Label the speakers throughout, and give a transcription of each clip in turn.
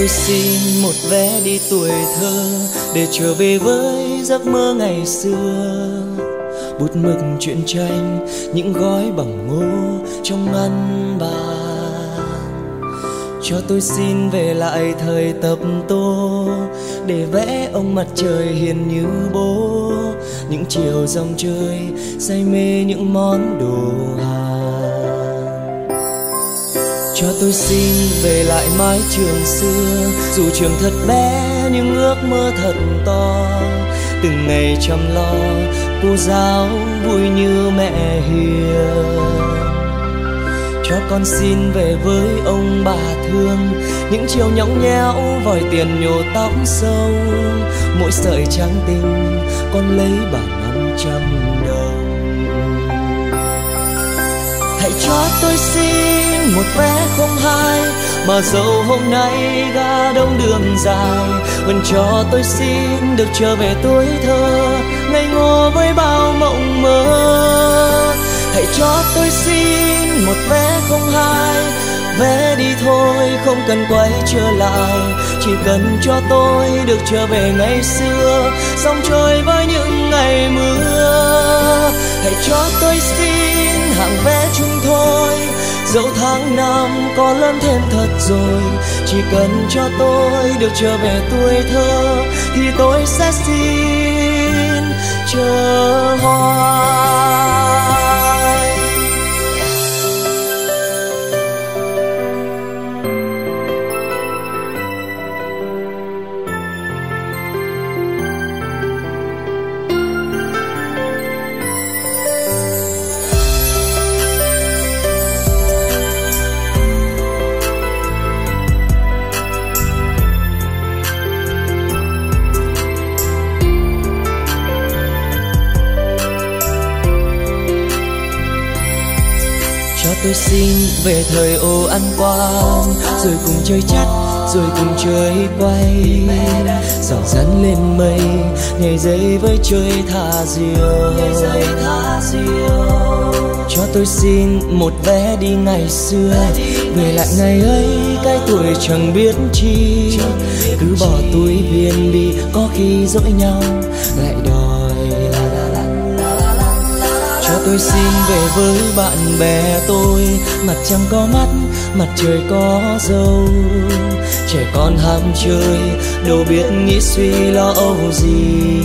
Speaker 1: tôi xin một vé đi tuổi thơ để trở về với giấc mơ ngày xưa. Bút mực truyện tranh, những gói bằng ngô trong ngăn bàn. Cho tôi xin về lại thời tập tô để vẽ ông mặt trời hiền như bố. Những chiều dòng chơi say mê những món đồ hàng cho tôi xin về lại mái trường xưa. Dù trường thật bé, nhưng ước mơ thật to. Từng ngày chăm lo, cô giáo vui như mẹ hiền. Cho con xin về với ông bà thương. Những chiều nhõng nhẽo, vòi tiền nhổ tóc sâu. Mỗi sợi trắng tinh, con lấy bằng năm trăm đồng. Hãy cho tôi xin một vé không hai mà dẫu hôm nay ga đông đường dài, vẫn cho tôi xin được trở về tuổi thơ. Ngây ngô với bao mộng mơ, hãy cho tôi xin một vé không hai. Vé đi thôi, không cần quay trở lại, chỉ cần cho tôi được trở về ngày xưa. Sông trôi với những ngày mưa hãy cho tôi xin hàng vé chung thôi. Dẫu tháng năm có lớn thêm thật rồi, chỉ cần cho tôi được trở về tuổi thơ thì tôi sẽ xin. Chờ hoa tôi xin về thời ô ăn quan rồi cùng chơi chắt rồi cùng chơi quay dòng dẫn lên mây nhảy dây với chơi thả diều. Cho tôi xin một vé đi ngày xưa, về lại ngày ấy, cái tuổi chẳng biết chi. Cứ bỏ túi viên đi, có khi dỗi nhau, lại đòi tôi xin về với bạn bè tôi. Mặt trăng có mắt, mặt trời có dâu. Trẻ con ham chơi, đâu biết nghĩ suy lo âu gì.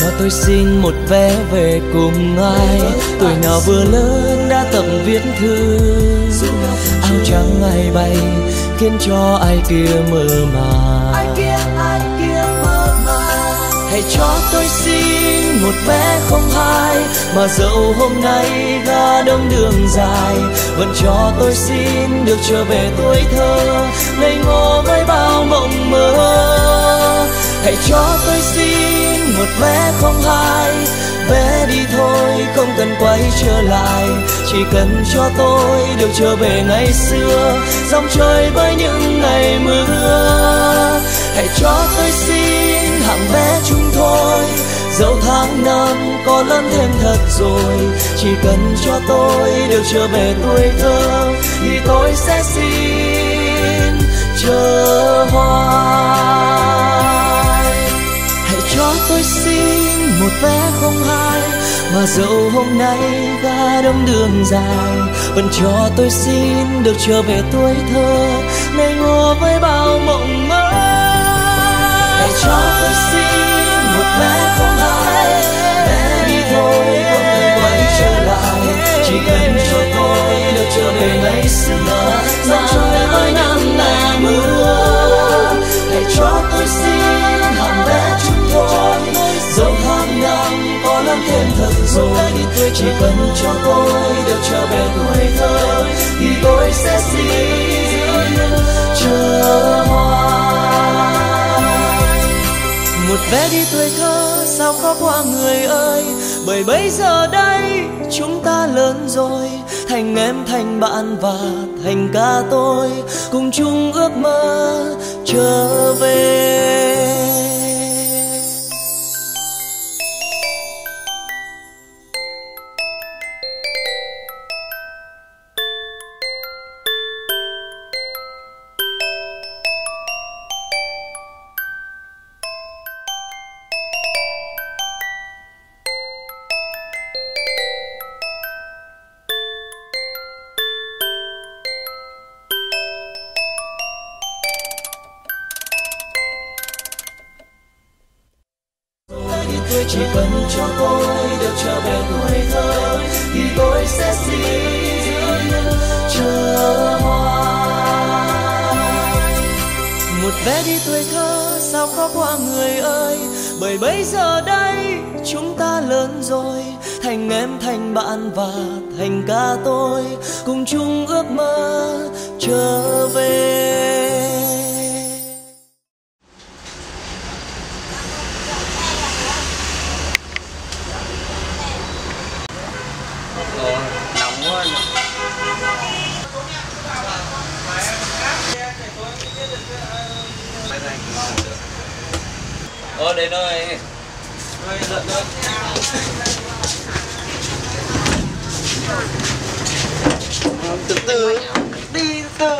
Speaker 1: Cho tôi xin một vé về cùng ai. Tuổi nào vừa lớn đã tập viết thư. Áo trắng ai bay, khiến cho ai kia mơ màng hãy cho tôi xin một vé không hai mà dẫu hôm nay ra đông đường dài, vẫn cho tôi xin được trở về tuổi thơ, ngây ngô với bao mộng mơ. Hãy cho tôi xin một vé không hai vé đi thôi không cần quay trở lại, chỉ cần cho tôi được trở về ngày xưa, dòng trời với những ngày mưa. Hãy cho tôi xin hạng vé chúng thôi. Dẫu tháng năm có lớn thêm thật rồi, chỉ cần cho tôi được trở về tuổi thơ, thì tôi sẽ xin chờ hoài. Hãy cho tôi xin một vé không hai, mà dẫu hôm nay ga đông đường dài, vẫn cho tôi xin được trở về tuổi thơ. Nay ngô với bao mộng mơ cho tôi xin một vé không hai vé đi thôi có cần quay trở lại chỉ cần cho tôi được trở về ngày xưa dòng em ơi năm ngày mưa hãy cho tôi xin hàng vé chúng thôi dẫu tháng năm có lắm thêm thật rồi chỉ cần cho tôi được trở về tuổi thơ thì tôi sẽ xin một vé đi tuổi thơ, sao khó qua người ơi? Bởi bây giờ đây chúng ta lớn rồi, thành em, thành bạn và thành ca tôi. Cùng chung ước mơ trở về. Tuổi chỉ cần cho tôi được trở về tuổi thơ, thì tôi sẽ xin chờ hoài một vé đi tuổi thơ, sao khó qua người ơi? Bởi bây giờ đây, chúng ta lớn rồi. Thành em, thành bạn và thành ca tôi, cùng chung ước mơ trở về.
Speaker 2: Ồ, nóng quá Ờ, đến rồi Ơi, giận thôi Từ từ. Đi từ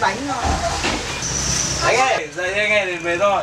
Speaker 2: Đánh rồi Đánh ơi, dậy anh nghe đến về rồi